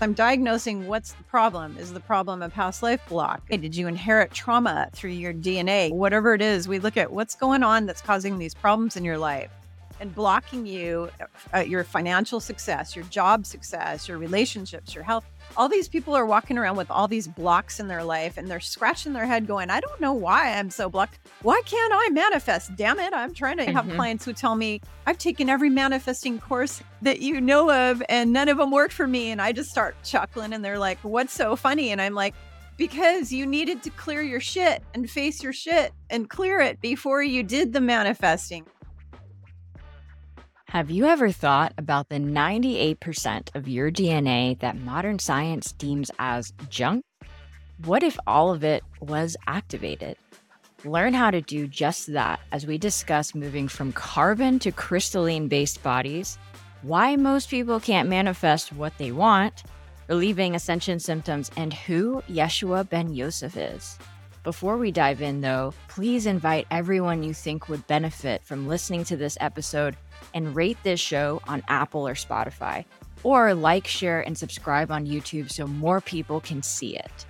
I'm diagnosing what's the problem. Is the problem a past life block? Did you inherit trauma through your DNA? Whatever it is, we look at what's going on that's causing these problems in your life and blocking you, uh, your financial success, your job success, your relationships, your health. All these people are walking around with all these blocks in their life and they're scratching their head going, I don't know why I'm so blocked. Why can't I manifest? Damn it. I'm trying to have mm-hmm. clients who tell me, I've taken every manifesting course that you know of and none of them worked for me. And I just start chuckling and they're like, What's so funny? And I'm like, because you needed to clear your shit and face your shit and clear it before you did the manifesting. Have you ever thought about the 98% of your DNA that modern science deems as junk? What if all of it was activated? Learn how to do just that as we discuss moving from carbon to crystalline based bodies, why most people can't manifest what they want, relieving ascension symptoms, and who Yeshua ben Yosef is. Before we dive in, though, please invite everyone you think would benefit from listening to this episode and rate this show on Apple or Spotify, or like, share, and subscribe on YouTube so more people can see it.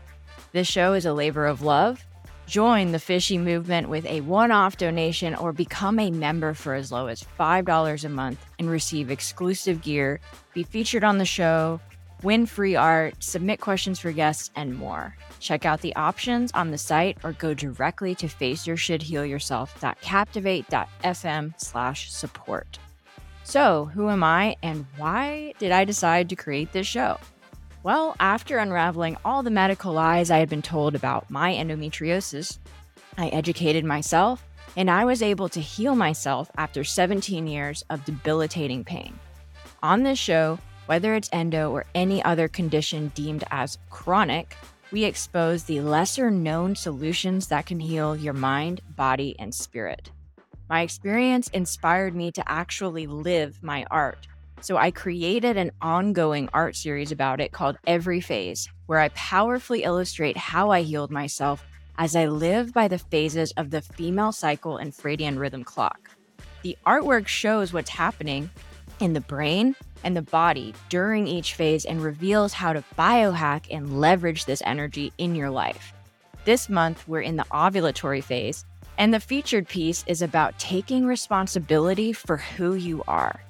This show is a labor of love. Join the FYSHY movement with a one off donation or become a member for as low as $5 a month and receive exclusive gear, be featured on the show, win free art, submit questions for guests, and more. Check out the options on the site or go directly to faceyourshithealyourself.captivate.fm slash support. So, who am I and why did I decide to create this show? Well, after unraveling all the medical lies I had been told about my endometriosis, I educated myself and I was able to heal myself after 17 years of debilitating pain. On this show, whether it's endo or any other condition deemed as chronic, we expose the lesser known solutions that can heal your mind, body, and spirit. My experience inspired me to actually live my art. So I created an ongoing art series about it called Every Phase, where I powerfully illustrate how I healed myself as I live by the phases of the female cycle infradian rhythm clock. The artwork shows what's happening in the brain, and the body during each phase and reveals how to biohack and leverage this energy in your life. This month, we're in the ovulatory phase, and the featured piece is about taking responsibility for who you are,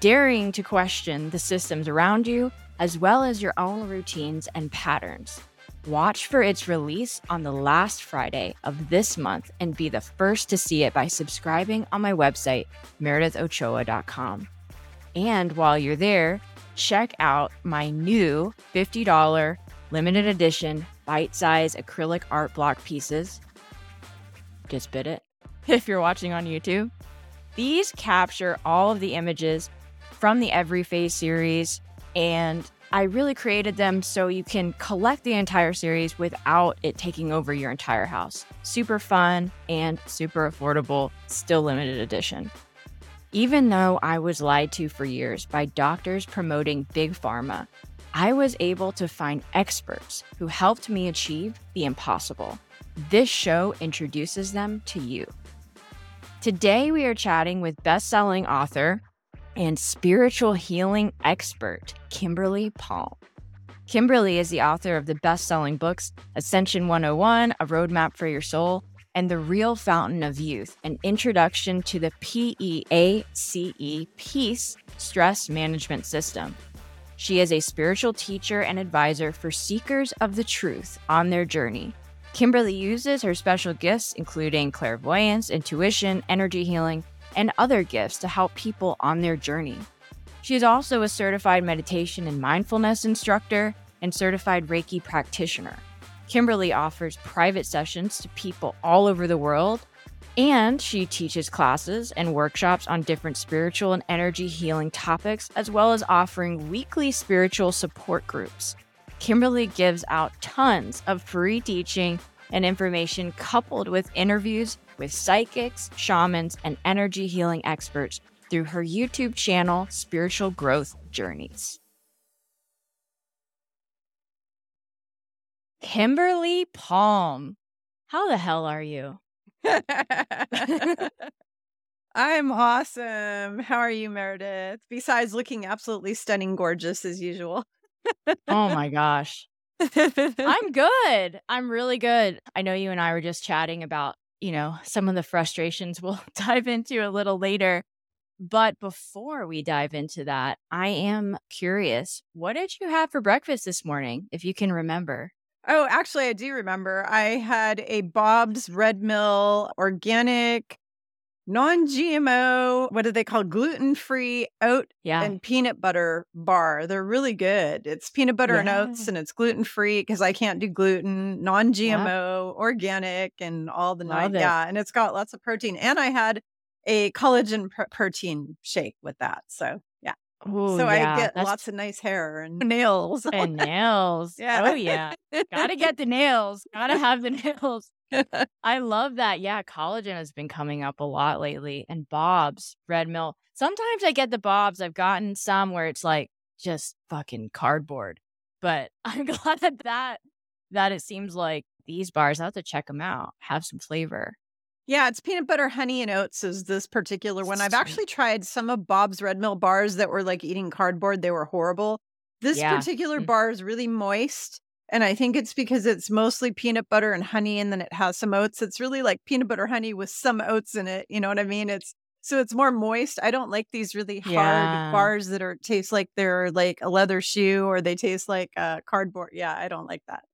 daring to question the systems around you, as well as your own routines and patterns. Watch for its release on the last Friday of this month and be the first to see it by subscribing on my website, meredithochoa.com. And while you're there, check out my new $50 limited edition bite size acrylic art block pieces. Just bit it if you're watching on YouTube. These capture all of the images from the Every Phase series, and I really created them so you can collect the entire series without it taking over your entire house. Super fun and super affordable, still limited edition. Even though I was lied to for years by doctors promoting big pharma, I was able to find experts who helped me achieve the impossible. This show introduces them to you. Today, we are chatting with best selling author and spiritual healing expert, Kimberly Palm. Kimberly is the author of the best selling books Ascension 101, A Roadmap for Your Soul, and the Real Fountain of Youth, an introduction to the PEACE Peace Stress Management System. She is a spiritual teacher and advisor for seekers of the truth on their journey. Kimberly uses her special gifts, including clairvoyance, intuition, energy healing, and other gifts to help people on their journey. She is also a certified meditation and mindfulness instructor and certified Reiki practitioner. Kimberly offers private sessions to people all over the world, and she teaches classes and workshops on different spiritual and energy healing topics, as well as offering weekly spiritual support groups. Kimberly gives out tons of free teaching and information coupled with interviews with psychics, shamans, and energy healing experts through her YouTube channel, Spiritual Growth Journeys. Kimberly Palm. How the hell are you? I'm awesome. How are you, Meredith? Besides looking absolutely stunning, gorgeous as usual. oh my gosh. I'm good. I'm really good. I know you and I were just chatting about, you know, some of the frustrations we'll dive into a little later. But before we dive into that, I am curious what did you have for breakfast this morning, if you can remember? Oh, actually, I do remember. I had a Bob's Red Mill organic non GMO, what do they call gluten free oat Yeah. and peanut butter bar. They're really good. It's peanut butter and oats and it's gluten free because I can't do gluten, non. GMO, organic, and all the night. Yeah. And it's got lots of protein. And I had a collagen pr- protein shake with that. So, yeah. Oh, so yeah. I get That's lots of nice hair and nails. and nails. Yeah. Oh, yeah. Gotta get the nails. Gotta have the nails. I love that. Yeah, collagen has been coming up a lot lately. And Bob's Red Mill. Sometimes I get the Bob's. I've gotten some where it's like just fucking cardboard. But I'm glad that that, that it seems like these bars, I have to check them out, have some flavor. Yeah, it's peanut butter, honey, and oats is this particular one. I've actually tried some of Bob's Red Mill bars that were like eating cardboard. They were horrible. This Yeah. particular Mm. bar is really moist. And I think it's because it's mostly peanut butter and honey, and then it has some oats. It's really like peanut butter honey with some oats in it. You know what I mean? It's so it's more moist. I don't like these really hard Yeah. bars that are taste like they're like a leather shoe or they taste like uh, cardboard. Yeah, I don't like that.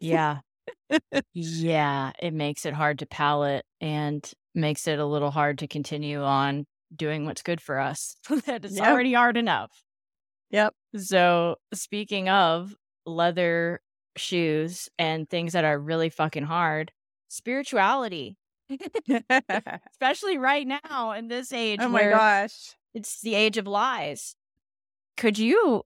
Yeah. yeah. It makes it hard to palate and makes it a little hard to continue on doing what's good for us. that is Yep. already hard enough. Yep. So, speaking of leather shoes and things that are really fucking hard, spirituality, especially right now in this age oh my where gosh. it's the age of lies. Could you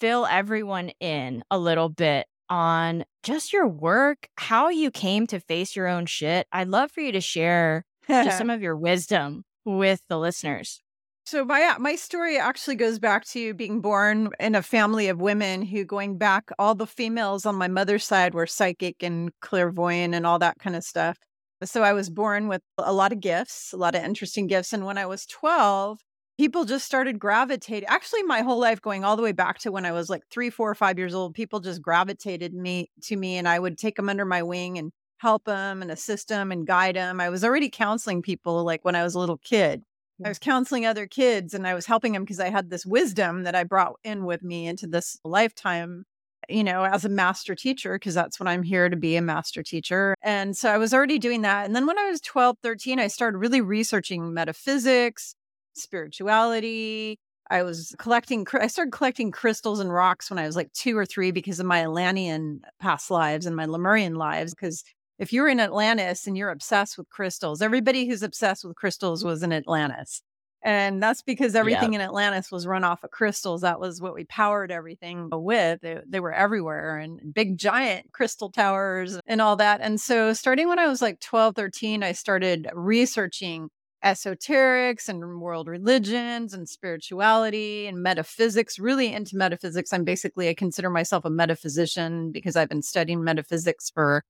fill everyone in a little bit on just your work, how you came to face your own shit? I'd love for you to share just some of your wisdom with the listeners. So my uh, my story actually goes back to being born in a family of women who going back all the females on my mother's side were psychic and clairvoyant and all that kind of stuff. So I was born with a lot of gifts, a lot of interesting gifts and when I was 12, people just started gravitating. Actually my whole life going all the way back to when I was like three, four, or 5 years old, people just gravitated me to me and I would take them under my wing and help them and assist them and guide them. I was already counseling people like when I was a little kid. I was counseling other kids and I was helping them because I had this wisdom that I brought in with me into this lifetime, you know, as a master teacher, because that's what I'm here to be a master teacher. And so I was already doing that. And then when I was 12, 13, I started really researching metaphysics, spirituality. I was collecting, I started collecting crystals and rocks when I was like two or three because of my Atlantean past lives and my Lemurian lives. Because if you're in Atlantis and you're obsessed with crystals, everybody who's obsessed with crystals was in Atlantis. And that's because everything in Atlantis was run off of crystals. That was what we powered everything with. They, they were everywhere and big, giant crystal towers and all that. And so, starting when I was like 12, 13, I started researching esoterics and world religions and spirituality and metaphysics, really into metaphysics. I'm basically, I consider myself a metaphysician because I've been studying metaphysics for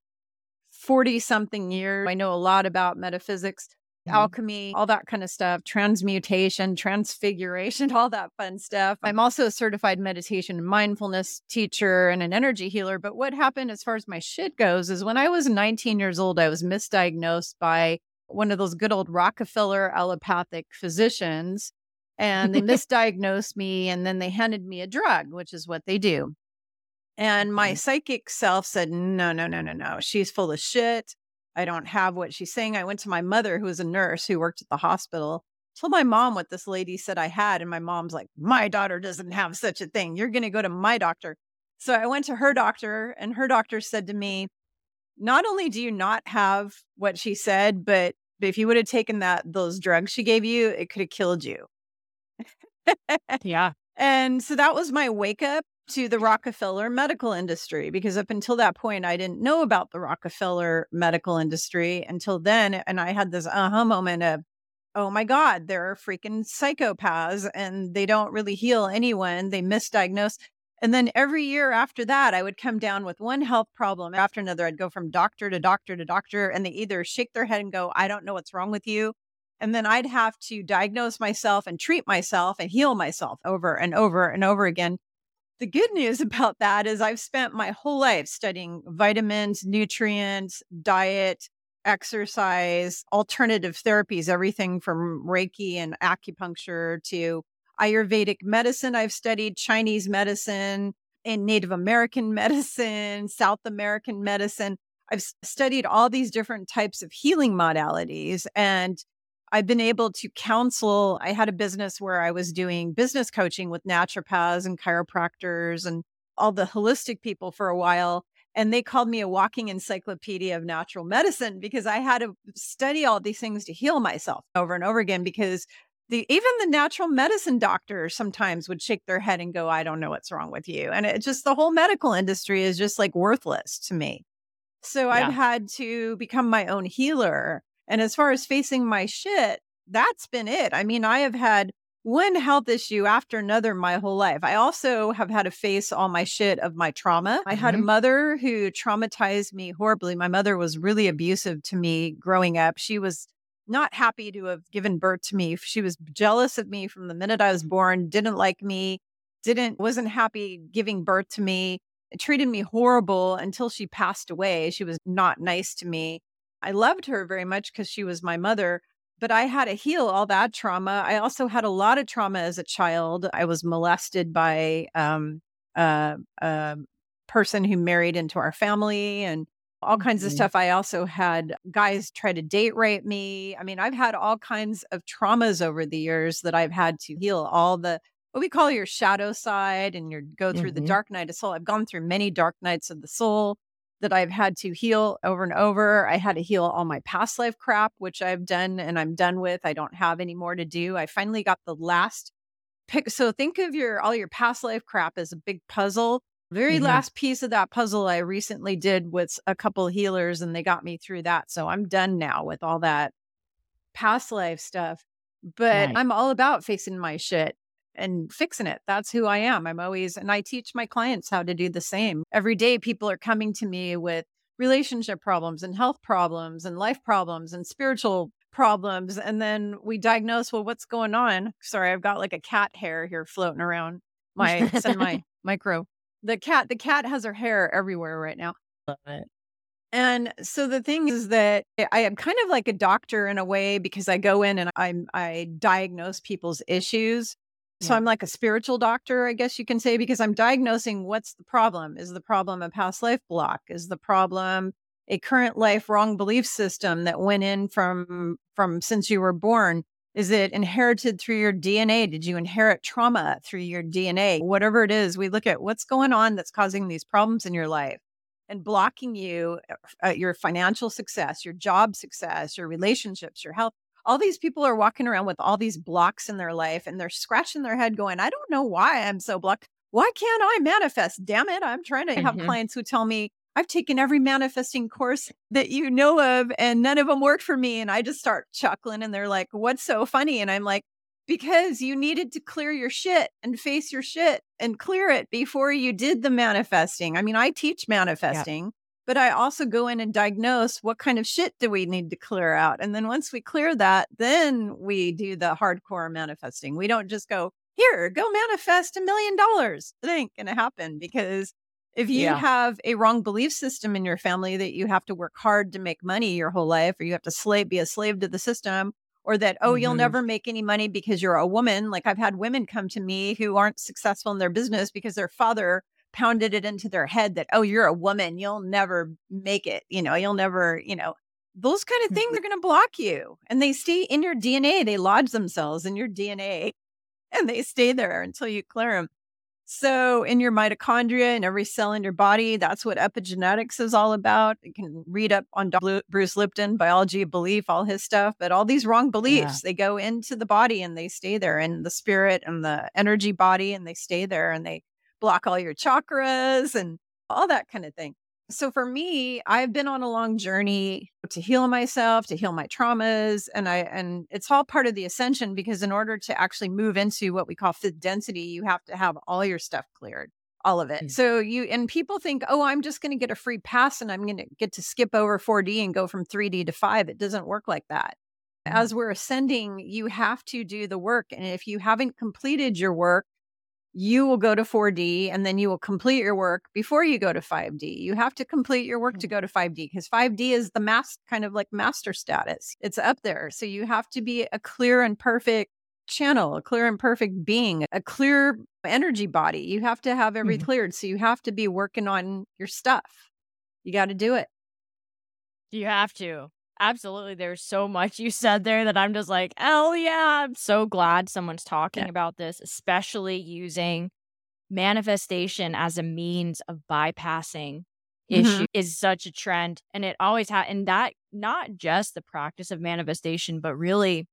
40 something years. I know a lot about metaphysics, Mhm. alchemy, all that kind of stuff, transmutation, transfiguration, all that fun stuff. I'm also a certified meditation and mindfulness teacher and an energy healer. But what happened as far as my shit goes is when I was 19 years old, I was misdiagnosed by one of those good old Rockefeller allopathic physicians. And they misdiagnosed me and then they handed me a drug, which is what they do. And my psychic self said, no, no, no, no, no. She's full of shit. I don't have what she's saying. I went to my mother, who was a nurse who worked at the hospital, told my mom what this lady said I had. And my mom's like, my daughter doesn't have such a thing. You're going to go to my doctor. So I went to her doctor, and her doctor said to me, not only do you not have what she said, but if you would have taken that those drugs she gave you, it could have killed you. Yeah. And so that was my wake up to the mm. Rockefeller medical industry because up until that point, I didn't know about the Rockefeller medical industry until then. And I had this aha moment of, oh my God, there are freaking psychopaths and they don't really heal anyone. They misdiagnose. And then every year after that, I would come down with one health problem after another. I'd go from doctor to doctor to doctor, and they either shake their head and go, I don't know what's wrong with you. And then I'd have to diagnose myself and treat myself and heal myself over and over and over again the good news about that is I've spent my whole life studying vitamins, nutrients, diet, exercise, alternative therapies, everything from Reiki and acupuncture to Ayurvedic medicine. I've studied Chinese medicine and Native American medicine, South American medicine. I've studied all these different types of healing modalities and I've been able to counsel. I had a business where I was doing business coaching with naturopaths and chiropractors and all the holistic people for a while. And they called me a walking encyclopedia of natural medicine because I had to study all these things to heal myself over and over again. Because the even the natural medicine doctors sometimes would shake their head and go, I don't know what's wrong with you. And it just the whole medical industry is just like worthless to me. So yeah. I've had to become my own healer and as far as facing my shit, that's been it. I mean, I have had one health issue after another my whole life. I also have had to face all my shit of my trauma. I had mm-hmm. a mother who traumatized me horribly. My mother was really abusive to me growing up. She was not happy to have given birth to me. She was jealous of me from the minute I was born, didn't like me, didn't wasn't happy giving birth to me. It treated me horrible until she passed away. She was not nice to me. I loved her very much because she was my mother, but I had to heal all that trauma. I also had a lot of trauma as a child. I was molested by um, uh, a person who married into our family and all kinds mm-hmm. of stuff. I also had guys try to date rape me. I mean, I've had all kinds of traumas over the years that I've had to heal all the what we call your shadow side and your go through mm-hmm. the dark night of soul. I've gone through many dark nights of the soul that I've had to heal over and over. I had to heal all my past life crap, which I've done and I'm done with. I don't have any more to do. I finally got the last pick. So think of your all your past life crap as a big puzzle. Very mm-hmm. last piece of that puzzle I recently did with a couple healers and they got me through that. So I'm done now with all that past life stuff. But nice. I'm all about facing my shit and fixing it. That's who I am. I'm always, and I teach my clients how to do the same. Every day, people are coming to me with relationship problems and health problems and life problems and spiritual problems. And then we diagnose, well, what's going on? Sorry, I've got like a cat hair here floating around my, my micro. The cat, the cat has her hair everywhere right now. Love it. And so the thing is that I am kind of like a doctor in a way because I go in and I I diagnose people's issues so yeah. I'm like a spiritual doctor, I guess you can say, because I'm diagnosing what's the problem. Is the problem a past life block? Is the problem a current life wrong belief system that went in from from since you were born? Is it inherited through your DNA? Did you inherit trauma through your DNA? Whatever it is, we look at what's going on that's causing these problems in your life and blocking you, uh, your financial success, your job success, your relationships, your health all these people are walking around with all these blocks in their life and they're scratching their head going, I don't know why I'm so blocked. Why can't I manifest? Damn it. I'm trying to have mm-hmm. clients who tell me, I've taken every manifesting course that you know of and none of them worked for me. And I just start chuckling and they're like, What's so funny? And I'm like, Because you needed to clear your shit and face your shit and clear it before you did the manifesting. I mean, I teach manifesting but I also go in and diagnose what kind of shit do we need to clear out. And then once we clear that, then we do the hardcore manifesting. We don't just go, here, go manifest a million dollars. It ain't going to happen because if you yeah. have a wrong belief system in your family that you have to work hard to make money your whole life, or you have to slave, be a slave to the system, or that, oh, mm-hmm. you'll never make any money because you're a woman. Like I've had women come to me who aren't successful in their business because their father pounded it into their head that, oh, you're a woman, you'll never make it, you know, you'll never, you know, those kind of things mm-hmm. are going to block you. And they stay in your DNA, they lodge themselves in your DNA and they stay there until you clear them. So, in your mitochondria and every cell in your body, that's what epigenetics is all about. You can read up on Dr. Bruce Lipton, biology of belief, all his stuff. But all these wrong beliefs, yeah. they go into the body and they stay there, and the spirit and the energy body, and they stay there and they block all your chakras and all that kind of thing. So for me, I've been on a long journey to heal myself, to heal my traumas, and I and it's all part of the ascension because in order to actually move into what we call fifth density, you have to have all your stuff cleared, all of it. Mm. So you and people think, "Oh, I'm just going to get a free pass and I'm going to get to skip over 4D and go from 3D to 5." It doesn't work like that. As we're ascending, you have to do the work, and if you haven't completed your work, you will go to 4D and then you will complete your work before you go to 5D. You have to complete your work to Mm. go to 5D because 5D is the mass kind of like master status. It's up there. So you have to be a clear and perfect channel, a clear and perfect being, a clear energy body. You have to have every Mhm. cleared. So you have to be working on your stuff. You got to do it. You have to. Absolutely. There's so much you said there that I'm just like, hell yeah. I'm so glad someone's talking Yeah. about this, especially using manifestation as a means of bypassing Mhm. issue is such a trend. And it always had, and that not just the practice of manifestation, but really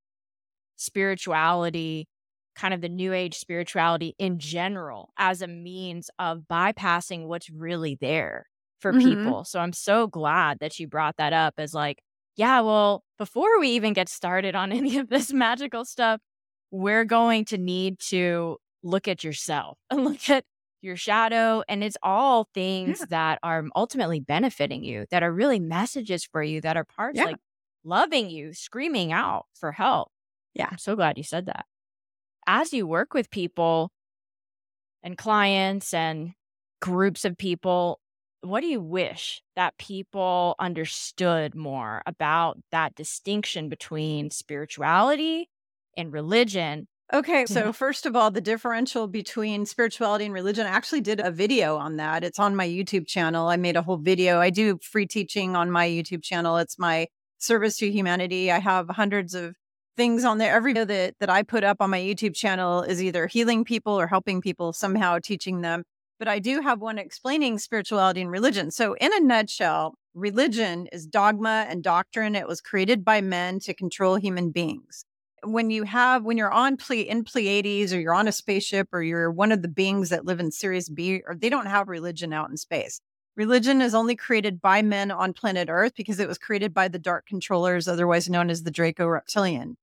spirituality, kind of the new age spirituality in general as a means of bypassing what's really there for Mhm. people. So I'm so glad that you brought that up as like, yeah, well, before we even get started on any of this magical stuff, we're going to need to look at yourself and look at your shadow. And it's all things Yeah. that are ultimately benefiting you, that are really messages for you, that are parts Yeah. like loving you, screaming out for help. Yeah. I'm so glad you said that. As you work with people and clients and groups of people, what do you wish that people understood more about that distinction between spirituality and religion? Okay, so first of all, the differential between spirituality and religion, I actually did a video on that. It's on my YouTube channel. I made a whole video. I do free teaching on my YouTube channel. It's my service to humanity. I have hundreds of things on there. Every video that, that I put up on my YouTube channel is either healing people or helping people somehow, teaching them. But I do have one explaining spirituality and religion. So, in a nutshell, religion is dogma and doctrine. It was created by men to control human beings when you have when you're on Ple- in Pleiades or you're on a spaceship or you're one of the beings that live in Sirius B, or they don't have religion out in space. Religion is only created by men on planet Earth because it was created by the dark controllers, otherwise known as the Draco Reptilian.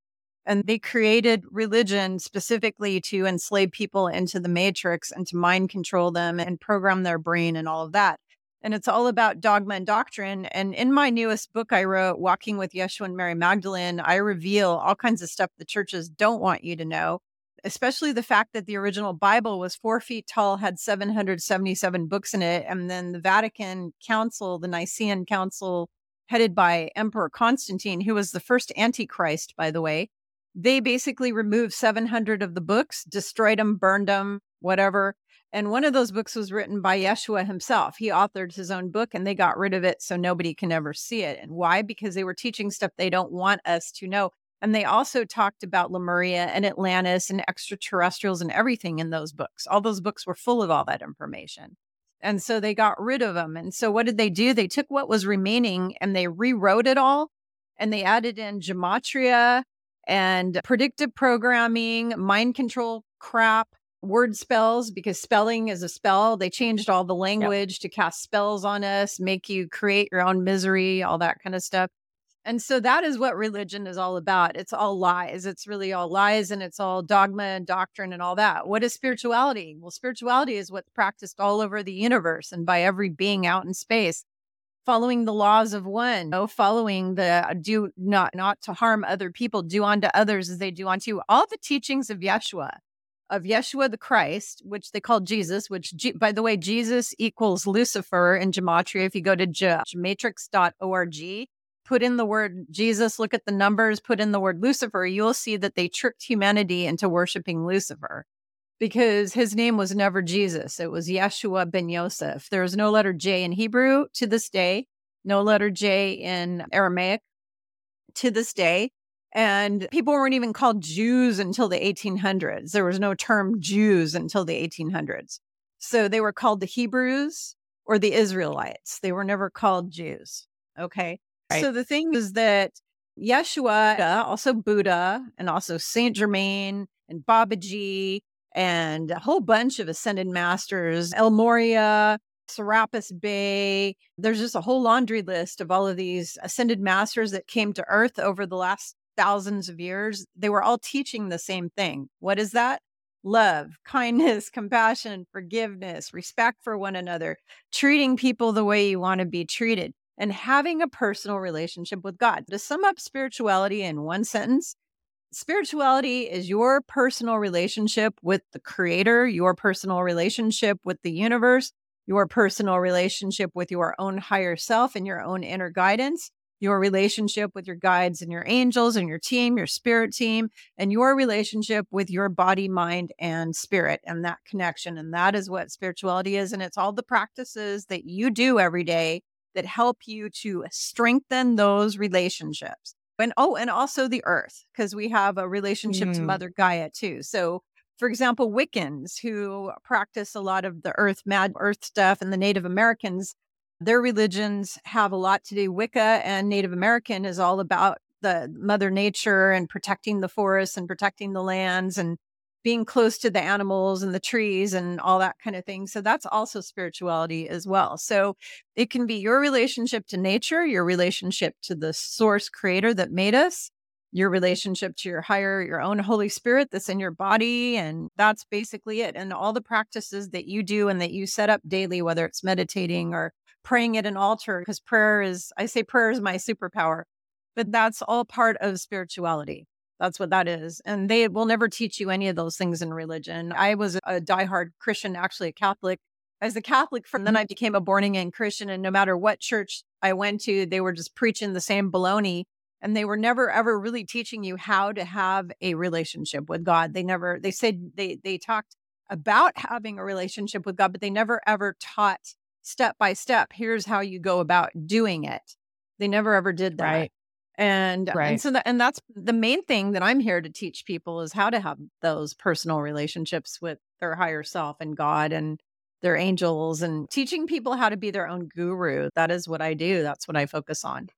And they created religion specifically to enslave people into the matrix and to mind control them and program their brain and all of that. And it's all about dogma and doctrine. And in my newest book I wrote, Walking with Yeshua and Mary Magdalene, I reveal all kinds of stuff the churches don't want you to know, especially the fact that the original Bible was four feet tall, had 777 books in it. And then the Vatican Council, the Nicene Council, headed by Emperor Constantine, who was the first Antichrist, by the way, they basically removed 700 of the books, destroyed them, burned them, whatever. And one of those books was written by Yeshua himself. He authored his own book and they got rid of it so nobody can ever see it. And why? Because they were teaching stuff they don't want us to know. And they also talked about Lemuria and Atlantis and extraterrestrials and everything in those books. All those books were full of all that information. And so they got rid of them. And so what did they do? They took what was remaining and they rewrote it all and they added in gematria and predictive programming, mind control crap, word spells because spelling is a spell. They changed all the language to cast spells on us, make you create your own misery, all that kind of stuff. And so that is what religion is all about. It's all lies. It's really all lies and it's all dogma and doctrine and all that. What is spirituality? Well, spirituality is what's practiced all over the universe and by every being out in space following the laws of one, no, following the uh, do not not to harm other people, do unto others as they do unto you. All the teachings of Yeshua, of Yeshua the Christ, which they call Jesus, which G- by the way, Jesus equals Lucifer in gematria. If you go to ge- matrix.org, put in the word Jesus, look at the numbers, put in the word Lucifer, you'll see that they tricked humanity into worshiping Lucifer because his name was never Jesus. It was Yeshua ben Yosef. There is no letter J in Hebrew to this day, no letter J in Aramaic to this day. And people weren't even called Jews until the 1800s. There was no term Jews until the 1800s. So they were called the Hebrews or the Israelites. They were never called Jews. Okay. Right. So the thing is that Yeshua, also Buddha, and also Saint Germain and Babaji, and a whole bunch of ascended masters, El Morya, Serapis Bey. There's just a whole laundry list of all of these ascended masters that came to Earth over the last thousands of years. They were all teaching the same thing. What is that? Love, kindness, compassion, forgiveness, respect for one another, treating people the way you want to be treated, and having a personal relationship with God. To sum up spirituality in one sentence, spirituality is your personal relationship with the creator, your personal relationship with the universe, your personal relationship with your own higher self and your own inner guidance, your relationship with your guides and your angels and your team, your spirit team, and your relationship with your body, mind, and spirit, and that connection. And that is what spirituality is. And it's all the practices that you do every day that help you to strengthen those relationships. And oh, and also the earth, because we have a relationship mm. to Mother Gaia too. So, for example, Wiccans who practice a lot of the earth, mad earth stuff, and the Native Americans, their religions have a lot to do. Wicca and Native American is all about the Mother Nature and protecting the forests and protecting the lands and being close to the animals and the trees and all that kind of thing. So that's also spirituality as well. So it can be your relationship to nature, your relationship to the source creator that made us, your relationship to your higher, your own Holy Spirit that's in your body. And that's basically it. And all the practices that you do and that you set up daily, whether it's meditating or praying at an altar, because prayer is, I say prayer is my superpower, but that's all part of spirituality. That's what that is. And they will never teach you any of those things in religion. I was a diehard Christian, actually a Catholic. As a Catholic, from then mm-hmm. I became a born again Christian. And no matter what church I went to, they were just preaching the same baloney. And they were never ever really teaching you how to have a relationship with God. They never, they said they they talked about having a relationship with God, but they never ever taught step by step, here's how you go about doing it. They never ever did that. Right. And, right. and so that, and that's the main thing that I'm here to teach people is how to have those personal relationships with their higher self and God and their angels and teaching people how to be their own guru. That is what I do. That's what I focus on.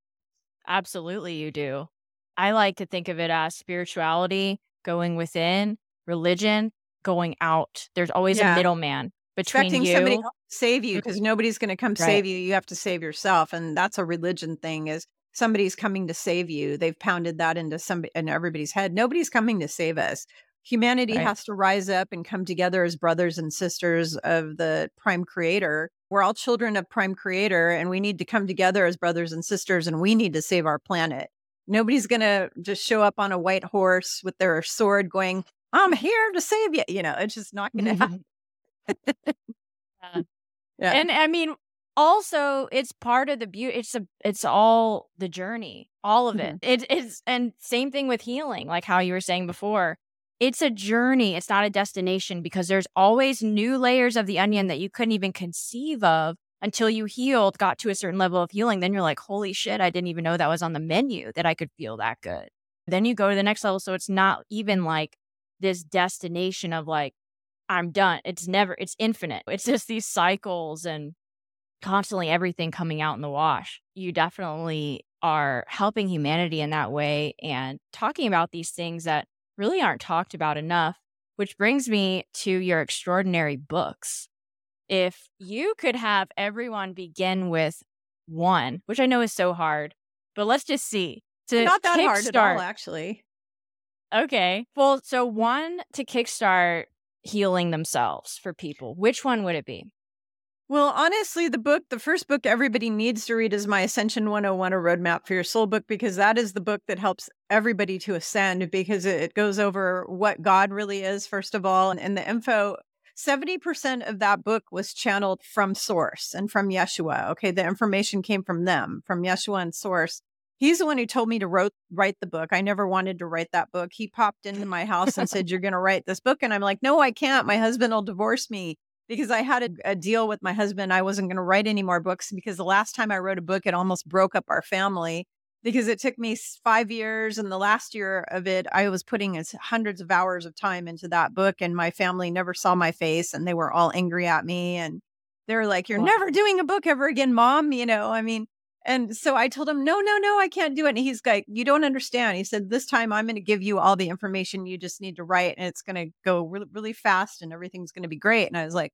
Absolutely, you do. I like to think of it as spirituality going within, religion going out. There's always yeah. a middleman between Expecting you. somebody to save you mm-hmm. because nobody's going to come right. save you. You have to save yourself, and that's a religion thing. Is somebody's coming to save you. They've pounded that into somebody in everybody's head. Nobody's coming to save us. Humanity right. has to rise up and come together as brothers and sisters of the prime creator. We're all children of prime creator and we need to come together as brothers and sisters and we need to save our planet. Nobody's going to just show up on a white horse with their sword going, I'm here to save you. You know, it's just not going to happen. yeah. yeah. And I mean, also it's part of the beauty it's a it's all the journey all of it. Mm-hmm. it is and same thing with healing like how you were saying before. It's a journey it's not a destination because there's always new layers of the onion that you couldn't even conceive of until you healed got to a certain level of healing. Then you're like holy shit i didn't even know that was on the menu that i could feel that good. Then you go to the next level so it's not even like this destination of like i'm done. It's never it's infinite. It's just these cycles and constantly everything coming out in the wash. You definitely are helping humanity in that way and talking about these things that really aren't talked about enough, which brings me to your extraordinary books. If you could have everyone begin with one, which I know is so hard, but let's just see. To Not that hard at all, actually. Okay. Well, so one to kickstart healing themselves for people. Which one would it be? Well, honestly, the book, the first book everybody needs to read is my Ascension 101, a roadmap for your soul book, because that is the book that helps everybody to ascend because it goes over what God really is, first of all. And the info, 70% of that book was channeled from source and from Yeshua. Okay. The information came from them, from Yeshua and source. He's the one who told me to wrote, write the book. I never wanted to write that book. He popped into my house and said, You're going to write this book. And I'm like, No, I can't. My husband will divorce me because I had a, a deal with my husband. I wasn't going to write any more books because the last time I wrote a book, it almost broke up our family because it took me five years. And the last year of it, I was putting hundreds of hours of time into that book, and my family never saw my face and they were all angry at me. And they were like, You're wow. never doing a book ever again, mom. You know, I mean, and so I told him, no, no, no, I can't do it. And he's like, you don't understand. He said, this time I'm going to give you all the information you just need to write and it's going to go really, really fast and everything's going to be great. And I was like,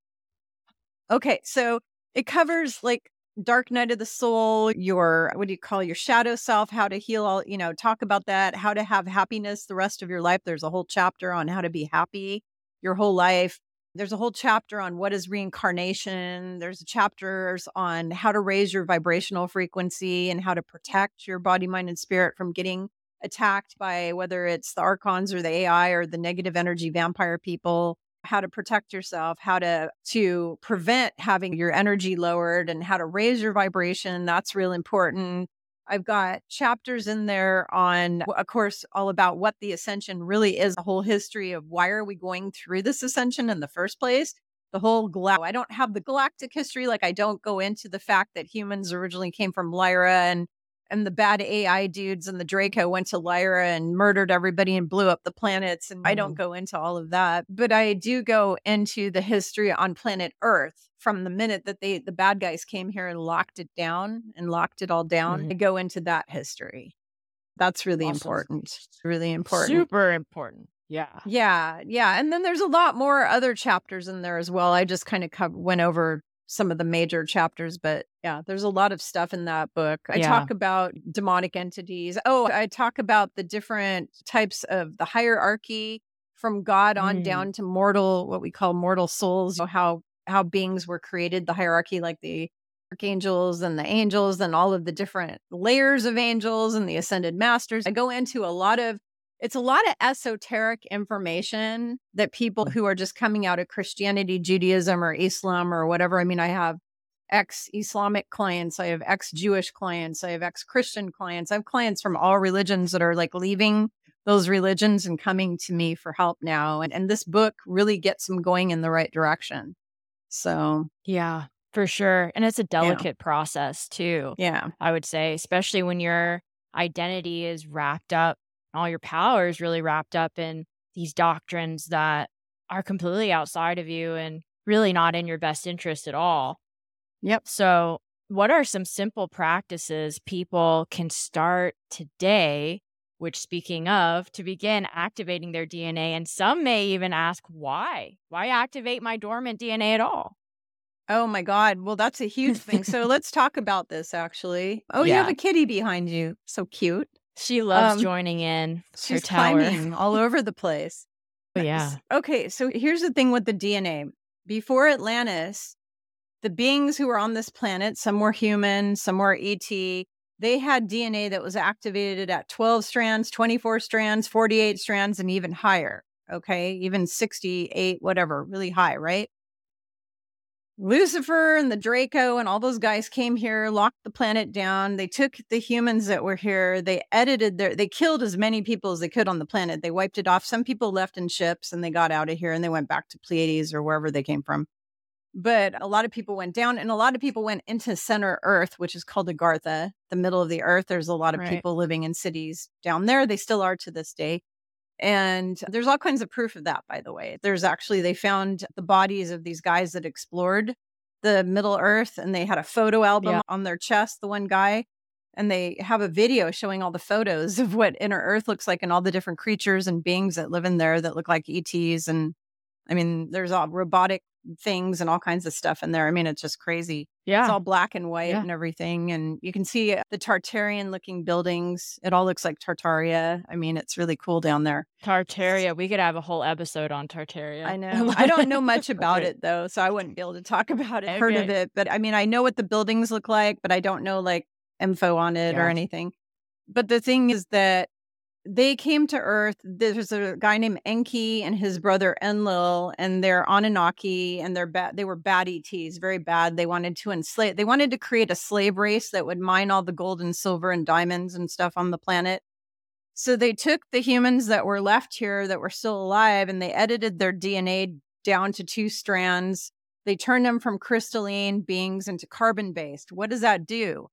okay. So it covers like dark night of the soul, your, what do you call your shadow self, how to heal all, you know, talk about that, how to have happiness the rest of your life. There's a whole chapter on how to be happy your whole life. There's a whole chapter on what is reincarnation. There's chapters on how to raise your vibrational frequency and how to protect your body, mind, and spirit from getting attacked by whether it's the archons or the AI or the negative energy vampire people, how to protect yourself, how to to prevent having your energy lowered and how to raise your vibration. That's real important. I've got chapters in there on, of course, all about what the ascension really is, a whole history of why are we going through this ascension in the first place. The whole gal- I don't have the galactic history. Like I don't go into the fact that humans originally came from Lyra and and the bad AI dudes and the Draco went to Lyra and murdered everybody and blew up the planets. And I don't mm. go into all of that, but I do go into the history on planet Earth from the minute that they the bad guys came here and locked it down and locked it all down. Mm-hmm. I go into that history. That's really awesome. important. Really important. Super important. Yeah. Yeah. Yeah. And then there's a lot more other chapters in there as well. I just kind of co- went over some of the major chapters, but yeah, there's a lot of stuff in that book. I yeah. talk about demonic entities. Oh, I talk about the different types of the hierarchy from God on mm. down to mortal, what we call mortal souls, how how beings were created, the hierarchy, like the archangels and the angels and all of the different layers of angels and the ascended masters. I go into a lot of it's a lot of esoteric information that people mm. who are just coming out of Christianity, Judaism, or Islam or whatever. I mean, I have ex Islamic clients, I have ex Jewish clients, I have ex Christian clients. I have clients from all religions that are like leaving those religions and coming to me for help now. And, and this book really gets them going in the right direction. So, yeah, for sure. And it's a delicate yeah. process too. Yeah. I would say, especially when your identity is wrapped up all your power is really wrapped up in these doctrines that are completely outside of you and really not in your best interest at all. Yep. So, what are some simple practices people can start today? Which, speaking of, to begin activating their DNA, and some may even ask, why? Why activate my dormant DNA at all? Oh my God. Well, that's a huge thing. So let's talk about this actually. Oh, yeah. you have a kitty behind you. So cute. She loves um, joining in. She's climbing all over the place. Yeah. Okay, so here's the thing with the DNA. Before Atlantis, the beings who were on this planet, some were human, some were ET, they had DNA that was activated at 12 strands, 24 strands, 48 strands, and even higher. Okay, even 68, whatever, really high, right? Lucifer and the Draco and all those guys came here, locked the planet down. They took the humans that were here. They edited their, they killed as many people as they could on the planet. They wiped it off. Some people left in ships and they got out of here and they went back to Pleiades or wherever they came from. But a lot of people went down and a lot of people went into center Earth, which is called Agartha, the middle of the Earth. There's a lot of right. people living in cities down there. They still are to this day. And there's all kinds of proof of that, by the way. There's actually, they found the bodies of these guys that explored the Middle Earth and they had a photo album yeah. on their chest, the one guy. And they have a video showing all the photos of what inner Earth looks like and all the different creatures and beings that live in there that look like ETs. And I mean, there's all robotic things and all kinds of stuff in there. I mean, it's just crazy. Yeah. It's all black and white yeah. and everything. And you can see uh, the Tartarian looking buildings. It all looks like Tartaria. I mean, it's really cool down there. Tartaria. We could have a whole episode on Tartaria. I know. I don't know much about it though, so I wouldn't be able to talk about it, okay. heard of it. But I mean, I know what the buildings look like, but I don't know like info on it yeah. or anything. But the thing is that they came to Earth. There's a guy named Enki and his brother Enlil, and they're Anunnaki, and they're bad. They were bad ETs, very bad. They wanted to enslave. They wanted to create a slave race that would mine all the gold and silver and diamonds and stuff on the planet. So they took the humans that were left here that were still alive, and they edited their DNA down to two strands. They turned them from crystalline beings into carbon based. What does that do?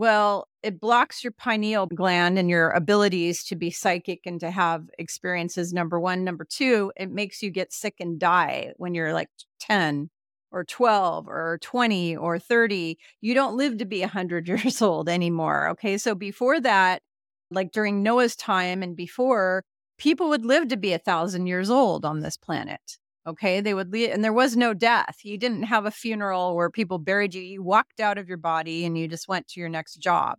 Well, it blocks your pineal gland and your abilities to be psychic and to have experiences. Number one. Number two, it makes you get sick and die when you're like 10 or 12 or 20 or 30. You don't live to be 100 years old anymore. Okay. So before that, like during Noah's time and before, people would live to be a thousand years old on this planet. Okay. They would leave, and there was no death. You didn't have a funeral where people buried you. You walked out of your body and you just went to your next job,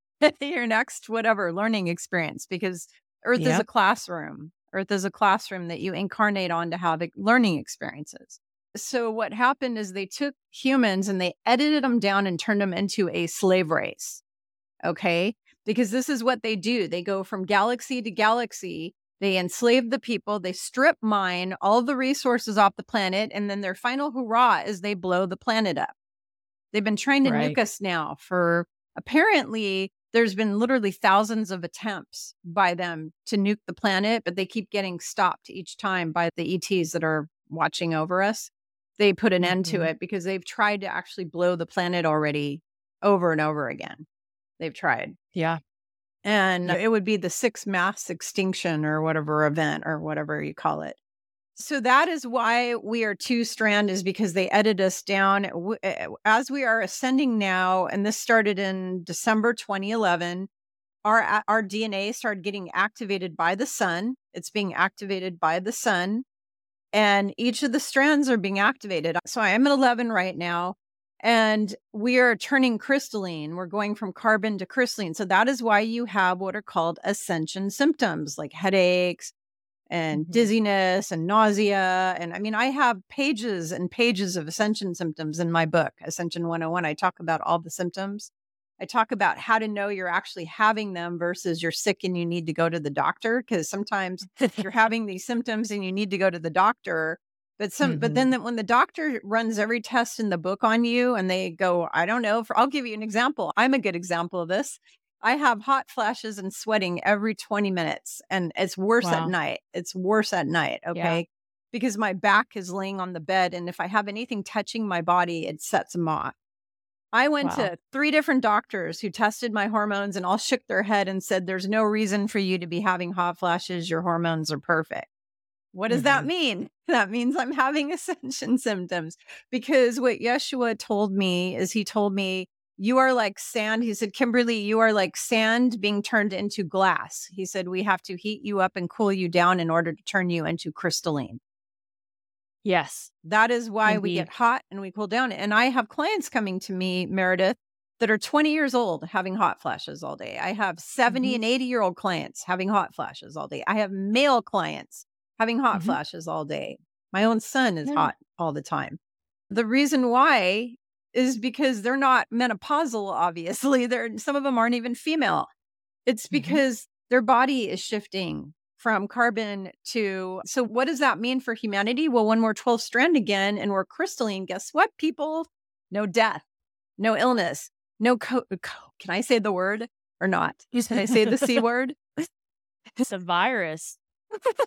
your next whatever learning experience, because Earth yep. is a classroom. Earth is a classroom that you incarnate on to have learning experiences. So, what happened is they took humans and they edited them down and turned them into a slave race. Okay. because this is what they do. They go from galaxy to galaxy. They enslave the people, they strip mine all the resources off the planet, and then their final hurrah is they blow the planet up. They've been trying to Right. nuke us now for apparently there's been literally thousands of attempts by them to nuke the planet, but they keep getting stopped each time by the ETs that are watching over us. They put an end to Mhm. it because they've tried to actually blow the planet already over and over again. They've tried. Yeah. And it would be the sixth mass extinction or whatever event or whatever you call it. So that is why we are two strand is because they edit us down eh, as we are ascending now. And this started in December 2011. Our our DNA started getting activated by the sun. It's being activated by the sun, and each of the strands are being activated. So I am at 11 right now, and we are turning crystalline. We're going from carbon to crystalline. So that is why you have what are called ascension symptoms like headaches and Mhm. dizziness and nausea. And I mean, I have pages and pages of ascension symptoms in my book, Ascension 101. I talk about all the symptoms. I talk about how to know you're actually having them versus you're sick and you need to go to the doctor. Because sometimes you're having these symptoms and you need to go to the doctor. But some, but Mhm. then the, when the doctor runs every test in the book on you and they go, I don't know, for, I'll give you an example. I'm a good example of this. I have hot flashes and sweating every 20 minutes, and it's worse Wow. at night. It's worse at night. Okay. Because my back is laying on the bed, and if I have anything touching my body, it sets them off. I went Wow. to three different doctors who tested my hormones and all shook their head and said, There's no reason for you to be having hot flashes. Your hormones are perfect. What does that Mhm. mean? That means I'm having ascension symptoms because what Yeshua told me is he told me, You are like sand. He said, Kimberly, you are like sand being turned into glass. He said, We have to heat you up and cool you down in order to turn you into crystalline. Yes. That is why we get hot and we cool down. And I have clients coming to me, Meredith, that are 20 years old having hot flashes all day. I have 70 Mhm. and 80 year old clients having hot flashes all day. I have male clients having hot Mhm. flashes all day. My own son is Yeah. hot all the time. The reason why is because they're not menopausal, obviously. They're some of them aren't even female. It's Mhm. because their body is shifting from carbon to so what does that mean for humanity well when we're 12 strand again and we're crystalline guess what people no death no illness no co- co- can i say the word or not can i say the c word It's a virus.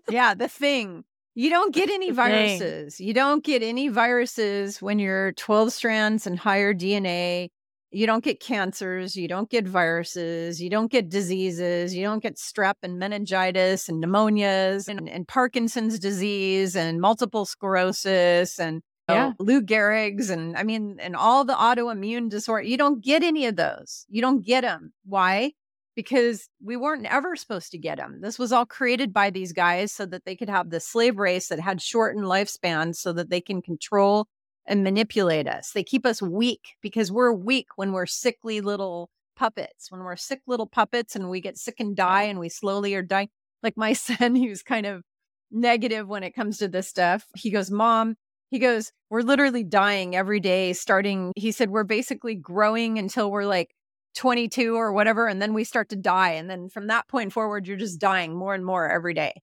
Yeah the thing you don't get any viruses you don't get any viruses when you're 12 strands and higher dna you don't get cancers you don't get viruses you don't get diseases you don't get strep and meningitis and pneumonias and, and parkinson's disease and multiple sclerosis and Yeah. Lou Gehrig's and I mean, and all the autoimmune disorder. You don't get any of those. You don't get them. Why? Because we weren't ever supposed to get them. This was all created by these guys so that they could have the slave race that had shortened lifespans so that they can control and manipulate us. They keep us weak because we're weak when we're sickly little puppets. When we're sick little puppets and we get sick and die and we slowly are dying. Like my son, he was kind of negative when it comes to this stuff. He goes, Mom, he goes, We're literally dying every day, starting. He said, We're basically growing until we're like 22 or whatever. And then we start to die. And then from that point forward, you're just dying more and more every day.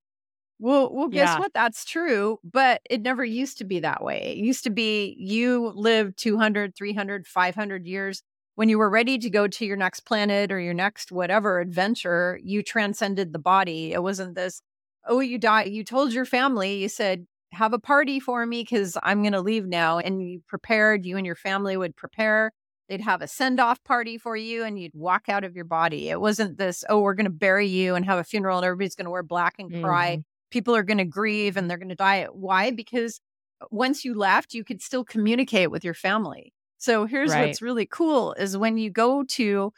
Well, well, guess Yeah. what? That's true, but it never used to be that way. It used to be you lived 200, 300, 500 years. When you were ready to go to your next planet or your next whatever adventure, you transcended the body. It wasn't this, oh, you die. You told your family, you said, have a party for me because I'm going to leave now. And you prepared, you and your family would prepare. They'd have a send off party for you and you'd walk out of your body. It wasn't this, oh, we're going to bury you and have a funeral and everybody's going to wear black and cry Mhm. people are going to grieve and they're going to die. Why? Because once you left, you could still communicate with your family. So here's Right. what's really cool is when you go to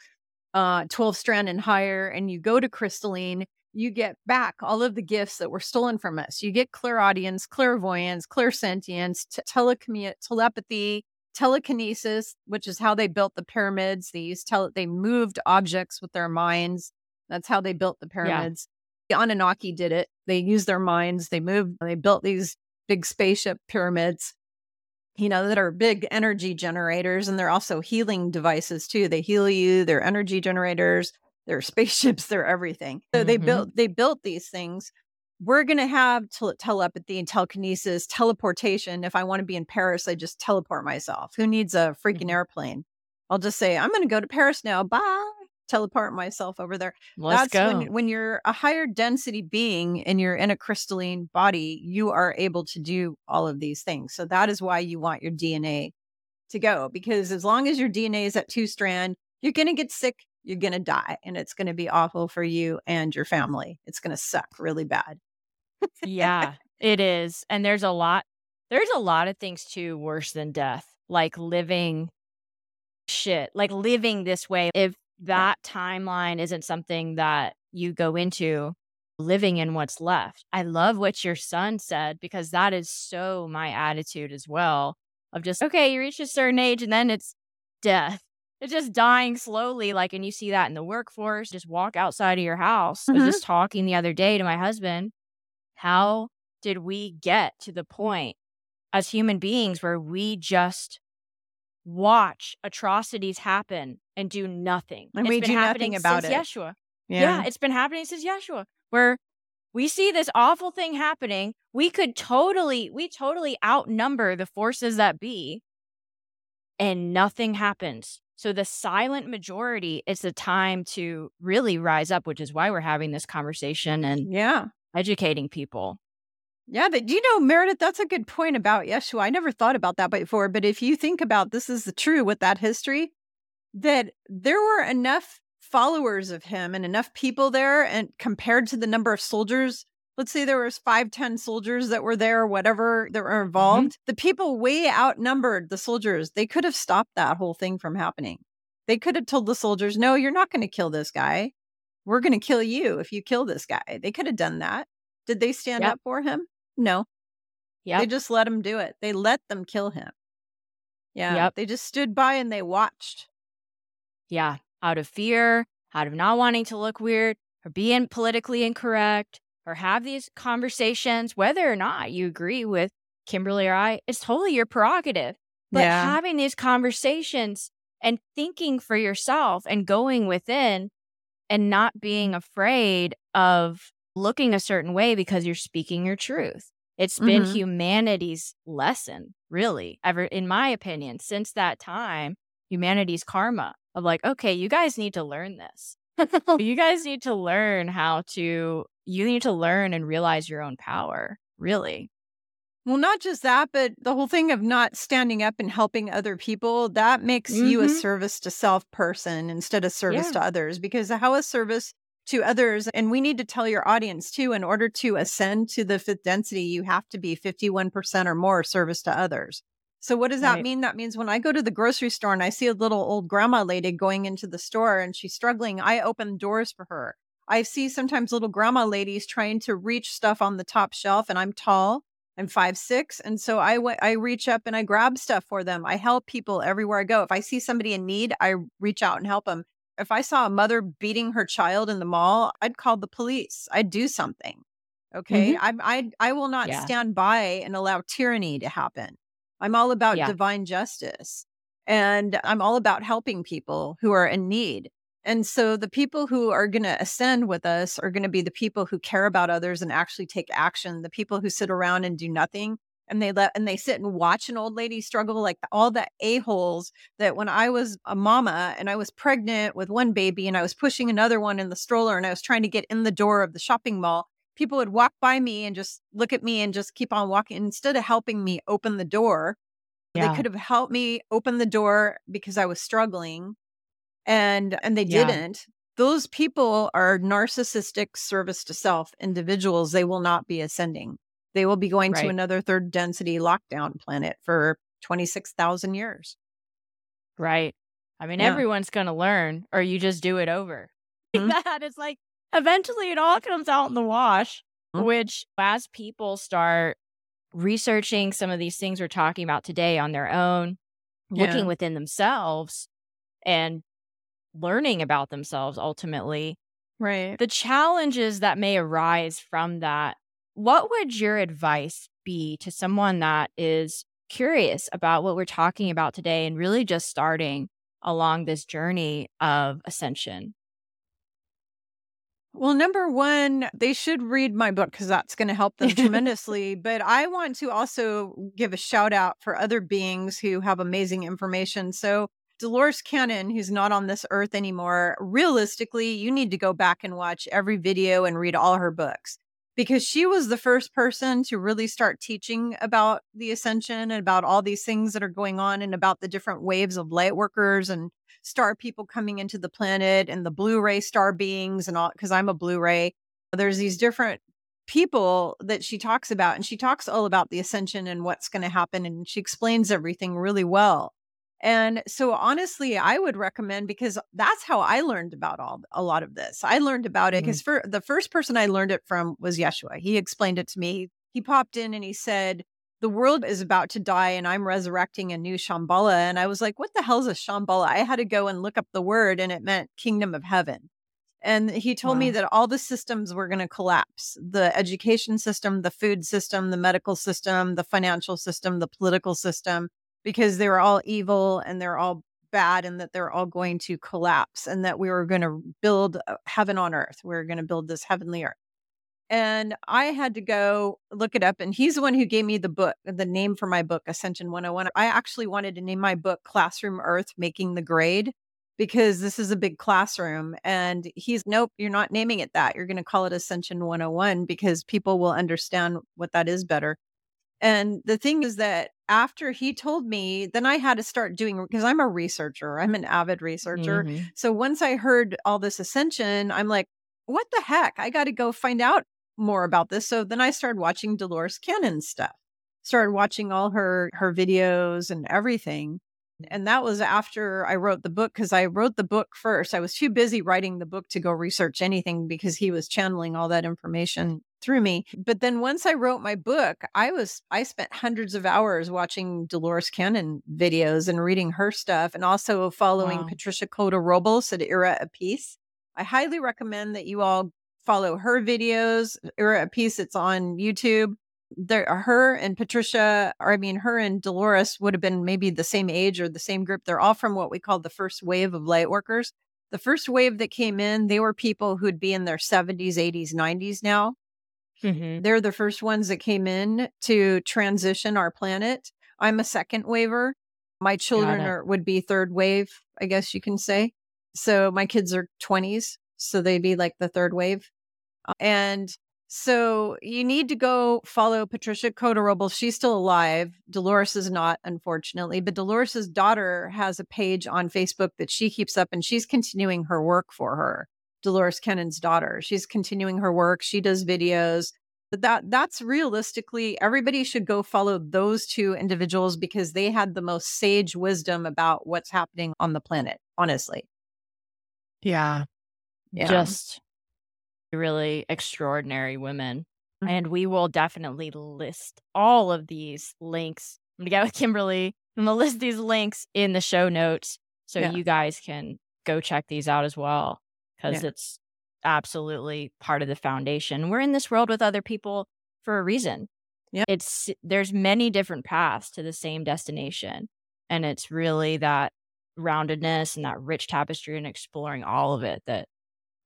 uh, 12 strand and higher and you go to crystalline, you get back all of the gifts that were stolen from us. You get clairaudience, clairvoyance, clairsentience, t- telecommu- telepathy, telekinesis, which is how they built the pyramids. They used tele- they moved objects with their minds. That's how they built the pyramids. The Anunnaki did it. They used their minds. They moved. They built these big spaceship pyramids. You know that are big energy generators, and they're also healing devices too. They heal you. They're energy generators. they're spaceships, they're everything. So they Mhm. built they built these things. We're gonna have tele- telepathy and telekinesis, teleportation. If I want to be in Paris, I just teleport myself. Who needs a freaking Mhm. airplane? I'll just say, I'm gonna go to Paris now. Bye. Teleport myself over there. Let's That's go. when when you're a higher density being and you're in a crystalline body, you are able to do all of these things. So that is why you want your DNA to go because as long as your DNA is at two strand, you're going to get sick, you're going to die, and it's going to be awful for you and your family. It's going to suck really bad. Yeah, it is. And there's a lot there's a lot of things too worse than death. Like living shit, like living this way. If that timeline isn't something that you go into living in what's left. I love what your son said because that is so my attitude as well of just okay, you reach a certain age and then it's death. It's just dying slowly like and you see that in the workforce, just walk outside of your house. I Mhm. was just talking the other day to my husband how did we get to the point as human beings where we just watch atrocities happen and do nothing? And we been do nothing happening about since it. Yeshua. Yeah. it's been happening since Yeshua, where we see this awful thing happening. We could totally, we totally outnumber the forces that be, and nothing happens. So the silent majority is the time to really rise up, which is why we're having this conversation and Yeah. Educating people. Yeah, but you know, Meredith, that's a good point about Yeshua. I never thought about that before. But if you think about this is the true with that history, that there were enough followers of him and enough people there, and compared to the number of soldiers, let's say there was five, ten soldiers that were there or whatever that were mm-hmm. involved, the people way outnumbered the soldiers. They could have stopped that whole thing from happening. They could have told the soldiers, no, you're not going to kill this guy. We're going to kill you if you kill this guy. They could have done that. Did they stand Yep. up for him? No. Yep. They just let him do it. They let them kill him. Yeah. Yep. They just stood by and they watched. Yeah. Out of fear, out of not wanting to look weird, or being politically incorrect, or have these conversations, whether or not you agree with Kimberly or I, it's totally your prerogative. But Yeah. having these conversations and thinking for yourself and going within and not being afraid of looking a certain way because you're speaking your truth. It's been Mhm. humanity's lesson, really, ever, in my opinion, since that time, humanity's karma of like, okay, you guys need to learn this. you guys need to learn how to, you need to learn and realize your own power, really. Well, not just that, but the whole thing of not standing up and helping other people, that makes you a Mhm. service to self person instead of service Yeah. to others. Because how is service to others? And we need to tell your audience too, in order to ascend to the fifth density, you have to be 51% or more service to others. So what does that Right. mean? That means when I go to the grocery store and I see a little old grandma lady going into the store and she's struggling, I open doors for her. I see sometimes little grandma ladies trying to reach stuff on the top shelf and I'm tall. I'm five six, and so I. I reach up and I grab stuff for them. I help people everywhere I go. If I see somebody in need, I reach out and help them. If I saw a mother beating her child in the mall, I'd call the police. I'd do something. Okay, mm-hmm. I'm I I will not Yeah. stand by and allow tyranny to happen. I'm all about Yeah. divine justice, and I'm all about helping people who are in need. And so the people who are going to ascend with us are going to be the people who care about others and actually take action. The people who sit around and do nothing and they let and they sit and watch an old lady struggle like all the a-holes that when I was a mama and I was pregnant with one baby and I was pushing another one in the stroller and I was trying to get in the door of the shopping mall, people would walk by me and just look at me and just keep on walking instead of helping me open the door. Yeah. They could have helped me open the door because I was struggling and and they Yeah. didn't those people are narcissistic service to self individuals they will not be ascending they will be going to another third density lockdown planet for 26,000 years Right. I mean, Yeah. everyone's going to learn, or you just do it over. Mhm. that it's like eventually it all comes out in the wash, Mhm. which as people start researching some of these things we're talking about today on their own, looking within themselves and learning about themselves ultimately, right the challenges that may arise from that, what would your advice be to someone that is curious about what we're talking about today and really just starting along this journey of ascension? Well, number one, they should read my book because that's going to help them tremendously. But I want to also give a shout out for other beings who have amazing information. So, Dolores Cannon, who's not on this earth anymore, realistically, you need to go back and watch every video and read all her books because she was the first person to really start teaching about the ascension and about all these things that are going on and about the different waves of light workers and star people coming into the planet and the blue ray star beings and all because I'm a blue ray. There's these different people that she talks about and she talks all about the ascension and what's going to happen and she explains everything really well. And so honestly, I would recommend because that's how I learned about all a lot of this. I learned about it because mm-hmm. for the first person I learned it from was Yeshua. He explained it to me. He popped in and he said, the world is about to die and I'm resurrecting a new Shambhala. And I was like, what the hell is a Shambhala? I had to go and look up the word and it meant kingdom of heaven. And he told wow. me that all the systems were going to collapse the education system, the food system, the medical system, the financial system, the political system, because they were all evil and they're all bad and that they're all going to collapse and that we were going to build uh, heaven on earth. We we're going to build this heavenly earth. And I had to go look it up. And he's the one who gave me the book, the name for my book, Ascension 101. I actually wanted to name my book Classroom Earth Making the Grade because this is a big classroom. And he's, nope, you're not naming it that. You're going to call it Ascension 101 because people will understand what that is better. And the thing is that after he told me, then I had to start doing because I'm a researcher, I'm an avid researcher. Mm-hmm. So once I heard all this ascension, I'm like, what the heck? I got to go find out more about this. So then I started watching Dolores Cannon stuff. Started watching all her her videos and everything. And that was after I wrote the book because I wrote the book first. I was too busy writing the book to go research anything because he was channeling all that information through me. But then once I wrote my book, I was I spent hundreds of hours watching Dolores Cannon videos and reading her stuff and also following wow. Patricia Cota Robles at Era Peace. I highly recommend that you all follow her videos, Era Peace. It's on YouTube. There, her and Patricia, or I mean, her and Dolores would have been maybe the same age or the same group. They're all from what we call the first wave of light workers. The first wave that came in, they were people who'd be in their 70s, 80s, 90s now. Mm-hmm. They're the first ones that came in to transition our planet. I'm a second waver. My children are would be third wave, I guess you can say. So my kids are 20s, so they'd be like the third wave. And so you need to go follow Patricia Cota Robles. She's still alive. Dolores is not, unfortunately, but Dolores's daughter has a page on Facebook that she keeps up and she's continuing her work for her. Dolores Cannon's daughter. She's continuing her work. She does videos. But that that's realistically everybody should go follow those two individuals because they had the most sage wisdom about what's happening on the planet, honestly. Yeah. yeah. Just really extraordinary women. Mm-hmm. And we will definitely list all of these links. I'm going to get with Kimberly. I'm to list these links in the show notes so yeah. you guys can go check these out as well because yeah. it's absolutely part of the foundation. We're in this world with other people for a reason. Yeah. It's there's many different paths to the same destination. And it's really that roundedness and that rich tapestry and exploring all of it that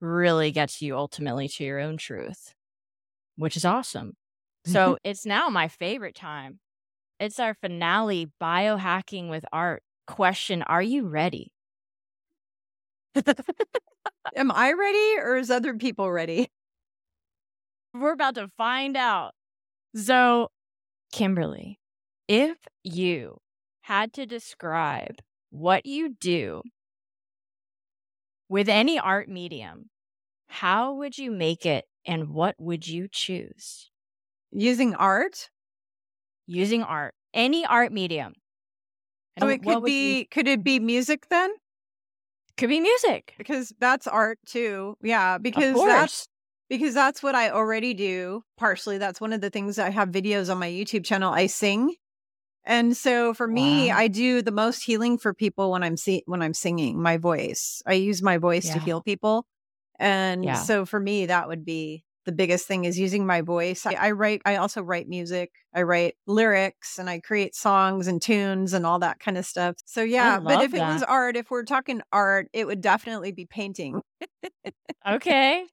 really gets you ultimately to your own truth, which is awesome. Mm-hmm. So it's now my favorite time. It's our finale, biohacking with art. Question Are you ready? Am I ready or is other people ready? We're about to find out. So, Kimberly, if you had to describe what you do with any art medium, how would you make it and what would you choose? Using art? Using art. Any art medium. Oh, so it could be you... could it be music then? Could be music. Because that's art too. Yeah, because that's because that's what I already do. Partially, that's one of the things I have videos on my YouTube channel. I sing and so for me, wow. I do the most healing for people when I'm see- when I'm singing my voice. I use my voice yeah. to heal people. And yeah. so for me, that would be the biggest thing is using my voice. I, I, write, I also write music, I write lyrics and I create songs and tunes and all that kind of stuff. So yeah, but if that. it was art, if we're talking art, it would definitely be painting. okay.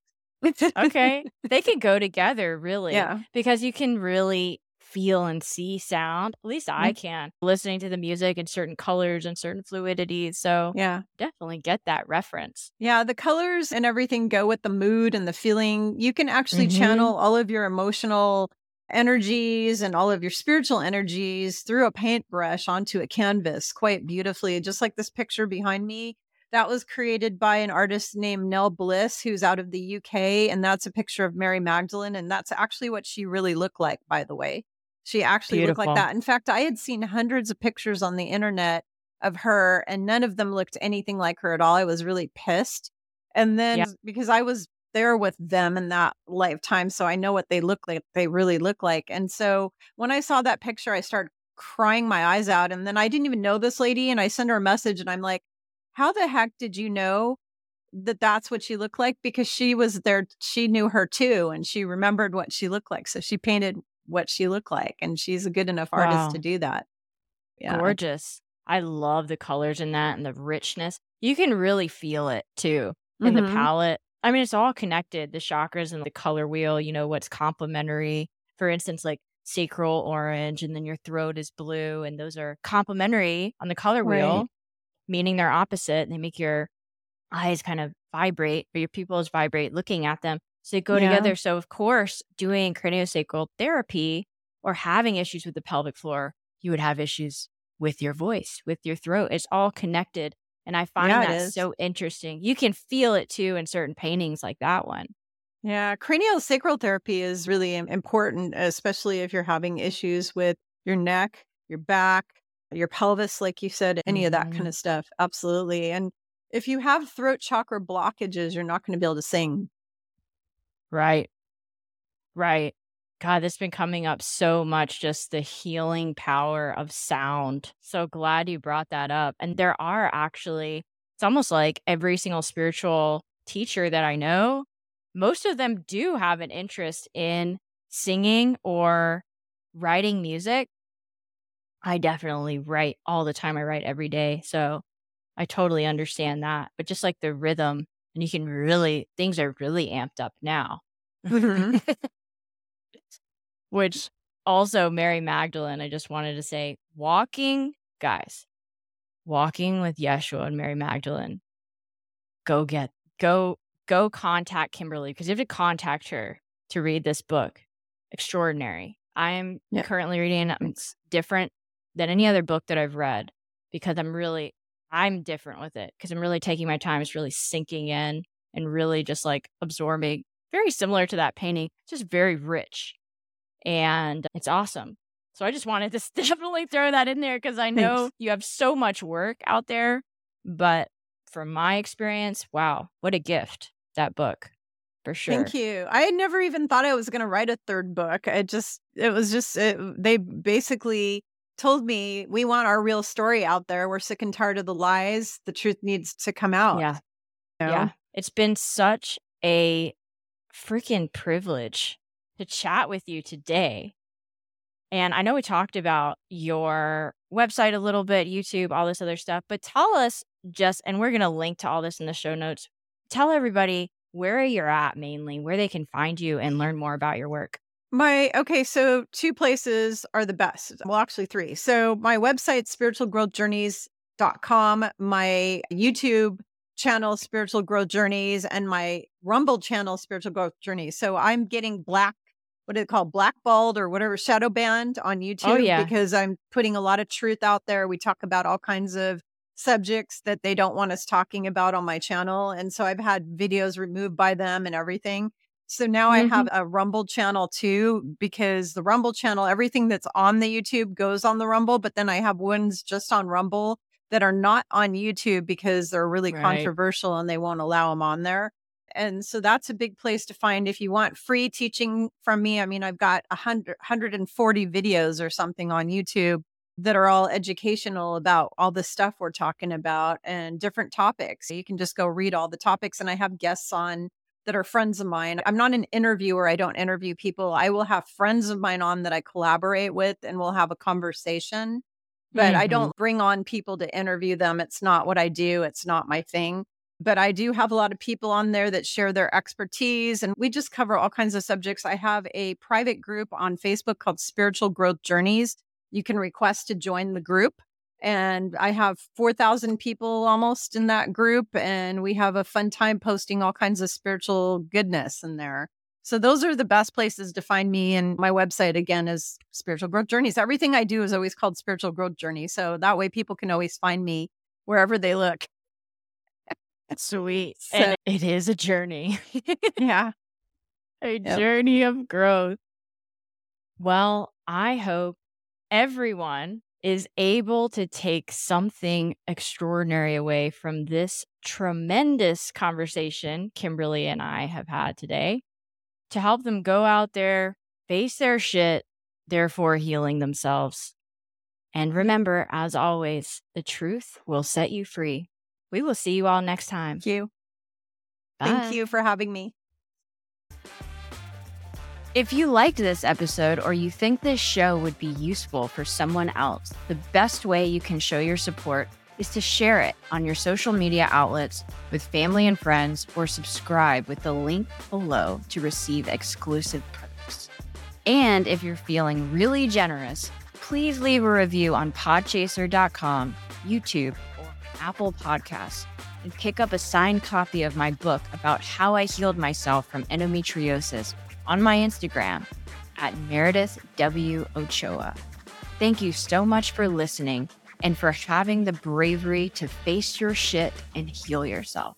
okay. They could go together, really. Yeah. Because you can really feel and see sound. At least I Mm. can, listening to the music and certain colors and certain fluidities. So Yeah. definitely get that reference. Yeah, the colors and everything go with the mood and the feeling. You can actually Mhm. channel all of your emotional energies and all of your spiritual energies through a paintbrush onto a canvas quite beautifully. Just like this picture behind me. That was created by an artist named Nell Bliss, who's out of the UK. And that's a picture of Mary Magdalene. And that's actually what she really looked like, by the way. She actually looked like that. In fact, I had seen hundreds of pictures on the internet of her, and none of them looked anything like her at all. I was really pissed. And then Yeah. because I was there with them in that lifetime, so I know what they look like, they really look like. And so when I saw that picture, I started crying my eyes out. And then I didn't even know this lady, and I sent her a message, and I'm like, how the heck did you know that that's what she looked like? Because she was there, she knew her too, and she remembered what she looked like. So she painted what she looked like, and she's a good enough artist Wow. to do that. Yeah. Gorgeous. I love the colors in that and the richness. You can really feel it too in the Mhm. palette. I mean, it's all connected the chakras and the color wheel, you know, what's complementary. For instance, like sacral orange, and then your throat is blue, and those are complementary on the color wheel, Right. meaning they're opposite. They make your eyes kind of vibrate, or your pupils vibrate looking at them. So they go Yeah. together. So, of course, doing craniosacral therapy or having issues with the pelvic floor, you would have issues with your voice, with your throat. It's all connected. And I find Yeah, that so interesting. You can feel it too in certain paintings like that one. Yeah, craniosacral therapy is really important, especially if you're having issues with your neck, your back, your pelvis, like you said, any of that kind Mhm. of stuff. Absolutely. And if you have throat chakra blockages, you're not going to be able to sing. Right. Right. God, this has been coming up so much, just the healing power of sound. So glad you brought that up. And there are actually, it's almost like every single spiritual teacher that I know, most of them do have an interest in singing or writing music. I definitely write all the time. I write every day. So I totally understand that. But just like the rhythm, and you can really, things are really amped up now. Mhm. Which also Mary Magdalene, I just wanted to say, walking, guys, walking with Yeshua and Mary Magdalene. Go get, go, go contact Kimberly because you have to contact her to read this book. Extraordinary. I'm Yeah. currently reading it. It's different than any other book that I've read because I'm really, I'm different with it because I'm really taking my time. It's really sinking in and really just like absorbing. Very similar to that painting, just very rich and it's awesome. So I just wanted to definitely throw that in there because I know Thanks. you have so much work out there. But from my experience, wow, what a gift that book for sure. Thank you. I had never even thought I was going to write a third book. I just, it was just, it, they basically told me, we want our real story out there. We're sick and tired of the lies. The truth needs to come out. Yeah. you know? Yeah. It's been such a freaking privilege to chat with you today. And I know we talked about your website a little bit, YouTube, all this other stuff, but tell us just, and we're going to link to all this in the show notes. Tell everybody where you're at mainly, where they can find you and learn more about your work. My okay, so two places are the best. Well, actually three. So my website, spiritualgrowthjourneys.com, my YouTube channel, Spiritual Growth Journeys, and my Rumble channel, Spiritual Growth Journeys. So I'm getting black, what do they call blackballed or whatever, shadow banned on oh, YouTube yeah. because I'm putting a lot of truth out there. We talk about all kinds of subjects that they don't want us talking about on my channel. And so I've had videos removed by them and everything. So now I have mm-hmm. a Rumble channel too, because the Rumble channel, everything that's on the YouTube goes on the Rumble, but then I have ones just on Rumble that are not on YouTube because they're really Right. controversial and they won't allow them on there. And so that's a big place to find if you want free teaching from me. I mean, I've got a hundred, 140 videos or something on YouTube that are all educational about all the stuff we're talking about and different topics. You can just go read all the topics. And I have guests on that are friends of mine. I'm not an interviewer. I don't interview people. I will have friends of mine on that I collaborate with and we'll have a conversation. But I Mhm. don't bring on people to interview them. It's not what I do. It's not my thing. but I do have a lot of people on there that share their expertise and we just cover all kinds of subjects. I have a private group on Facebook called Spiritual Growth Journeys. You can request to join the group. And I have 4,000 people almost in that group. And we have a fun time posting all kinds of spiritual goodness in there. So those are the best places to find me. And my website again is Spiritual Growth Journeys. Everything I do is always called Spiritual Growth Journey. So that way people can always find me wherever they look. Sweet. So, and it is a journey. yeah. A yep. journey of growth. Well, I hope everyone is able to take something extraordinary away from this tremendous conversation Kimberly and I have had today to help them go out there, face their shit, therefore healing themselves. And remember, as always, the truth will set you free. We will see you all next time. Thank you. Bye. Thank you for having me. If you liked this episode or you think this show would be useful for someone else, the best way you can show your support is to share it on your social media outlets with family and friends or subscribe with the link below to receive exclusive perks. And if you're feeling really generous, please leave a review on podchaser.com, YouTube, or Apple Podcasts and pick up a signed copy of my book about how I healed myself from endometriosis on my Instagram at Meredith W. Ochoa. Thank you so much for listening and for having the bravery to face your shit and heal yourself.